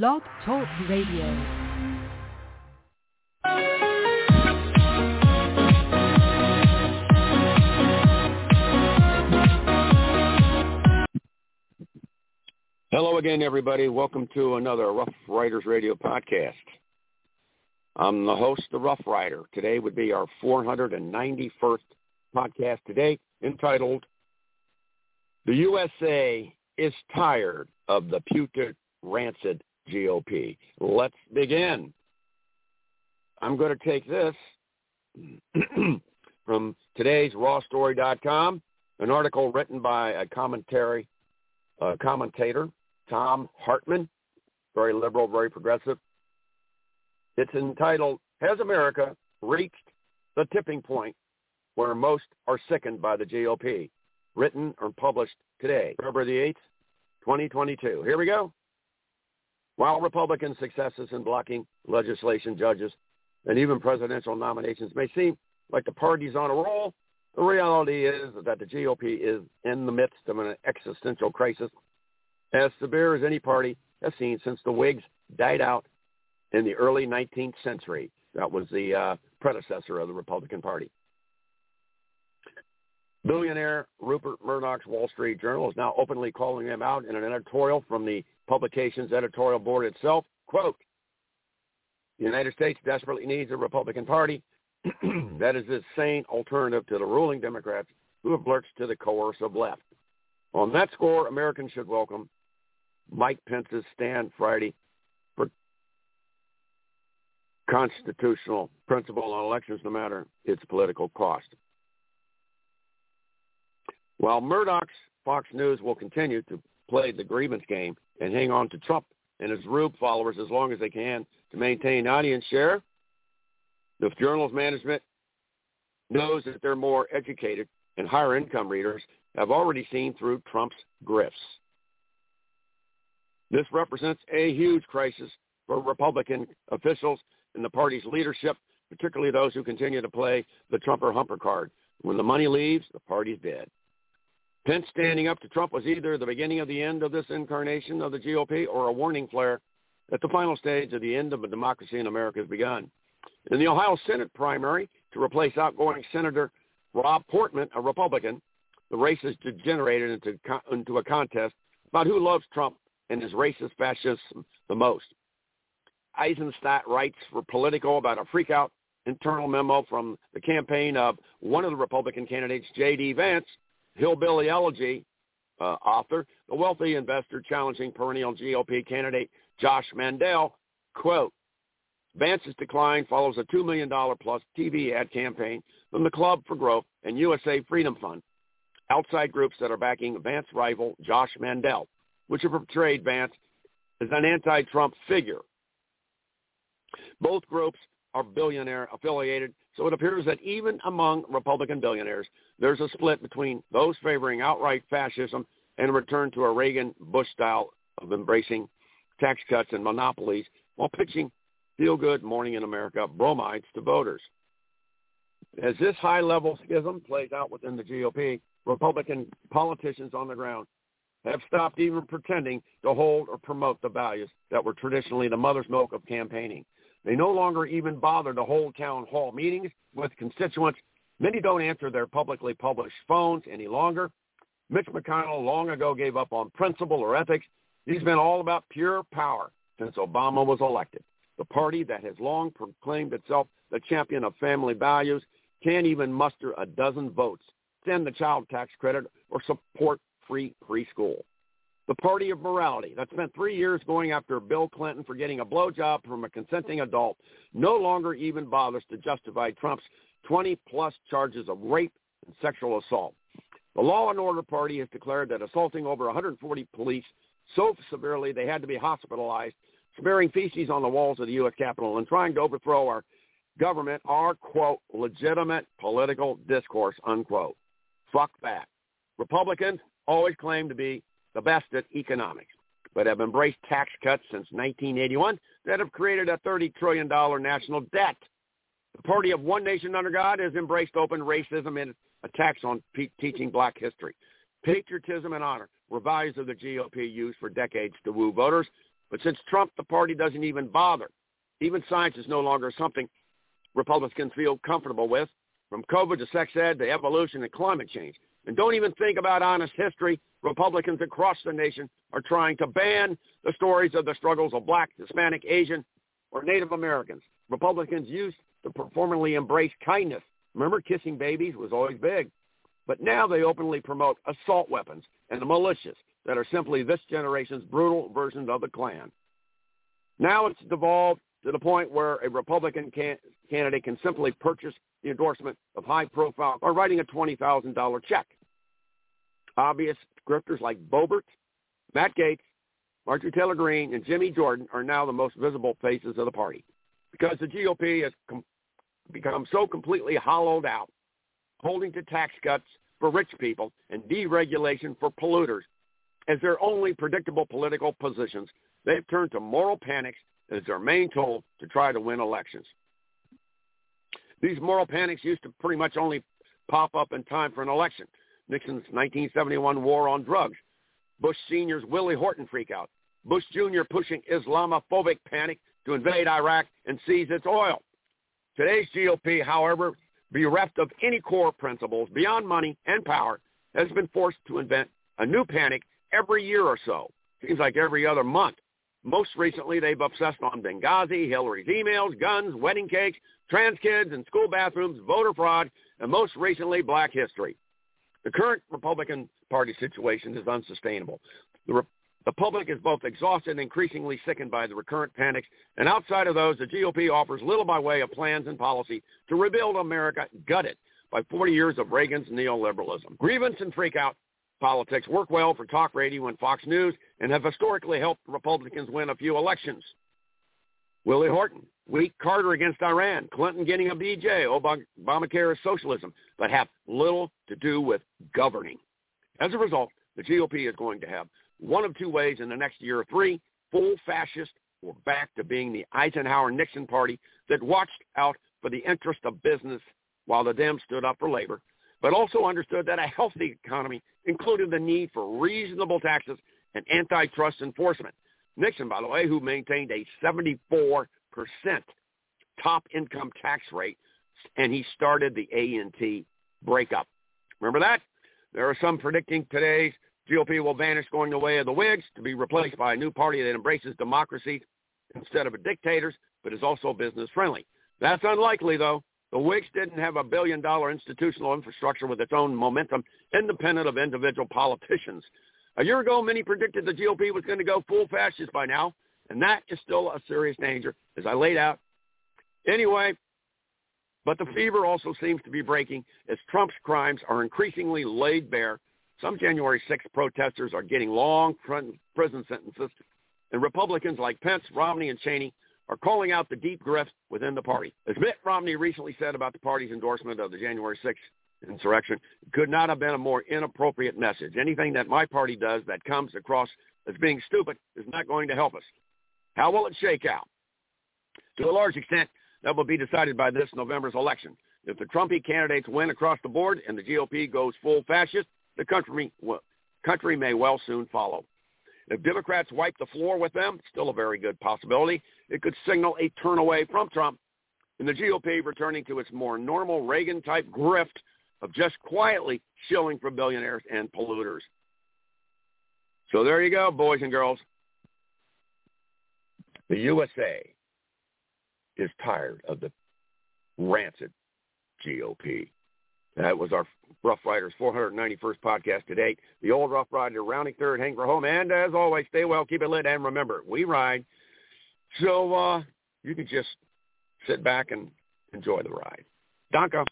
Blog Talk Radio. Hello again, everybody. Welcome to another Rough Riders Radio podcast. I'm the host, the Rough Rider. Today would be our 491st podcast today, entitled "The USA is tired of the putrid, rancid GOP." Let's begin. I'm going to take this from today's RawStory.com, an article written by a commentary uh, commentator Thom Hartmann, very liberal, very progressive. It's entitled, Has America Reached the Tipping Point Where Most Are Sickened by the GOP? Written or published today, February the 8th, 2022. Here we go. While Republican successes in blocking legislation, judges, and even presidential nominations may seem like the party's on a roll, the reality is that the GOP is in the midst of an existential crisis as severe as any party has seen since the Whigs died out in the early 19th century. That was the uh, predecessor of the Republican Party. Billionaire Rupert Murdoch's Wall Street Journal is now openly calling him out in an editorial from the publication's editorial board itself. Quote, the United States desperately needs a Republican Party that is a sane alternative to the ruling Democrats who have lurched to the coercive left. On that score, Americans should welcome Mike Pence's stand Friday for constitutional principle on elections, no matter its political cost. While Murdoch's Fox News will continue to play the grievance game and hang on to Trump and his Rube followers as long as they can to maintain audience share, the journal's management knows that they're more educated and higher income readers have already seen through Trump's grifts. This represents a huge crisis for Republican officials and the party's leadership, particularly those who continue to play the Trumper Humper card. When the money leaves, the party's dead. Pence standing up to Trump was either the beginning of the end of this incarnation of the GOP or a warning flare that the final stage of the end of a democracy in America has begun. In the Ohio Senate primary to replace outgoing Senator Rob Portman, a Republican, the race has degenerated into, into a contest about who loves Trump and his racist fascism the most. Isenstadt writes for Politico about a freakout internal memo from the campaign of one of the Republican candidates, J.D. Vance, Hillbilly Elegy uh, author, the wealthy investor challenging perennial GOP candidate Josh Mandel, quote, Vance's decline follows a $2 million plus TV ad campaign from the Club for Growth and USA Freedom Fund, outside groups that are backing Vance rival Josh Mandel, which have portrayed Vance as an anti-Trump figure. Both groups are billionaire affiliated, so it appears that even among Republican billionaires, there's a split between those favoring outright fascism and a return to a Reagan-Bush style of embracing tax cuts and monopolies while pitching feel-good morning in America bromides to voters. As this high-level schism plays out within the GOP, Republican politicians on the ground have stopped even pretending to hold or promote the values that were traditionally the mother's milk of campaigning. They no longer even bother to hold town hall meetings with constituents. Many don't answer their publicly published phones any longer. Mitch McConnell long ago gave up on principle or ethics. He's been all about pure power since Obama was elected. The party that has long proclaimed itself the champion of family values can't even muster a dozen votes, send the child tax credit, or support free preschool. The party of morality that spent three years going after Bill Clinton for getting a blowjob from a consenting adult no longer even bothers to justify Trump's 20-plus charges of rape and sexual assault. The Law and Order Party has declared that assaulting over 140 police so severely they had to be hospitalized, smearing feces on the walls of the U.S. Capitol, and trying to overthrow our government are, quote, legitimate political discourse, unquote. Fuck that. Republicans always claim to be the best at economics, but have embraced tax cuts since 1981 that have created a $30 trillion national debt. The party of One Nation Under God has embraced open racism and attacks on teaching black history. Patriotism and honor were values of the GOP used for decades to woo voters, But since Trump, the party doesn't even bother. Even science is no longer something Republicans feel comfortable with, from COVID to sex ed to evolution and climate change. And don't even think about honest history. Republicans across the nation are trying to ban the stories of the struggles of black, Hispanic, Asian, or Native Americans. Republicans used to performantly embrace kindness. Remember, kissing babies was always big. But now they openly promote assault weapons and the militias that are simply this generation's brutal versions of the Klan. Now it's devolved to the point where a Republican can- candidate can simply purchase the endorsement of high profile or writing a $20,000 check. Obvious grifters like Boebert, Matt Gaetz, Marjorie Taylor Greene, and Jimmy Jordan are now the most visible faces of the party because the GOP has com- become so completely hollowed out, holding to tax cuts for rich people and deregulation for polluters as their only predictable political positions. They've turned to moral panics as their main tool to try to win elections. These moral panics used to pretty much only pop up in time for an election. Nixon's 1971 war on drugs, Bush Sr.'s Willie Horton freakout, Bush Jr. pushing Islamophobic panic to invade Iraq and seize its oil. Today's GOP, however, bereft of any core principles beyond money and power, has been forced to invent a new panic every year or so. Seems like every other month. Most recently, they've obsessed on Benghazi, Hillary's emails, guns, wedding cakes, trans kids and school bathrooms, voter fraud, and most recently, black history. The current Republican Party situation is unsustainable. The, Re- the public is both exhausted and increasingly sickened by the recurrent panics, and outside of those, the GOP offers little by way of plans and policy to rebuild America gutted by 40 years of Reagan's neoliberalism. Grievance and freakout politics work well for talk radio and Fox News and have historically helped Republicans win a few elections. Willie Horton, weak Carter against Iran, Clinton getting a BJ, Obamacare is socialism, but have little to do with governing. As a result, the GOP is going to have one of two ways in the next year or three, full fascist or back to being the Eisenhower-Nixon party that watched out for the interest of business while the Dems stood up for labor but also understood that a healthy economy included the need for reasonable taxes and antitrust enforcement. Nixon, by the way, who maintained a 74% top income tax rate, and he started the AT&T breakup. Remember that? There are some predicting today's GOP will vanish going the way of the Whigs to be replaced by a new party that embraces democracy instead of a dictators, but is also business friendly. That's unlikely, though. The Whigs didn't have a billion dollar institutional infrastructure with its own momentum, independent of individual politicians. A year ago, many predicted the GOP was going to go full fascist by now, and that is still a serious danger, as I laid out. Anyway, but the fever also seems to be breaking as Trump's crimes are increasingly laid bare. Some January 6 protesters are getting long prison sentences, and Republicans like Pence, Romney, and Cheney are calling out the deep grift within the party. As Mitt Romney recently said about the party's endorsement of the January 6th insurrection, could not have been a more inappropriate message. Anything that my party does that comes across as being stupid is not going to help us. How will it shake out? To a large extent, that will be decided by this November's election. If the Trumpy candidates win across the board and the GOP goes full fascist, the country, country may well soon follow. If Democrats wipe the floor with them, still a very good possibility, it could signal a turn away from Trump and the GOP returning to its more normal Reagan-type grift of just quietly shilling for billionaires and polluters. So there you go, boys and girls. The USA is tired of the rancid GOP. That was our Rough Riders 491st podcast to date. The old Rough Rider rounding third, Hank home. And as always, stay well, keep it lit, and remember, we ride. So uh, you can just sit back and enjoy the ride. Danke.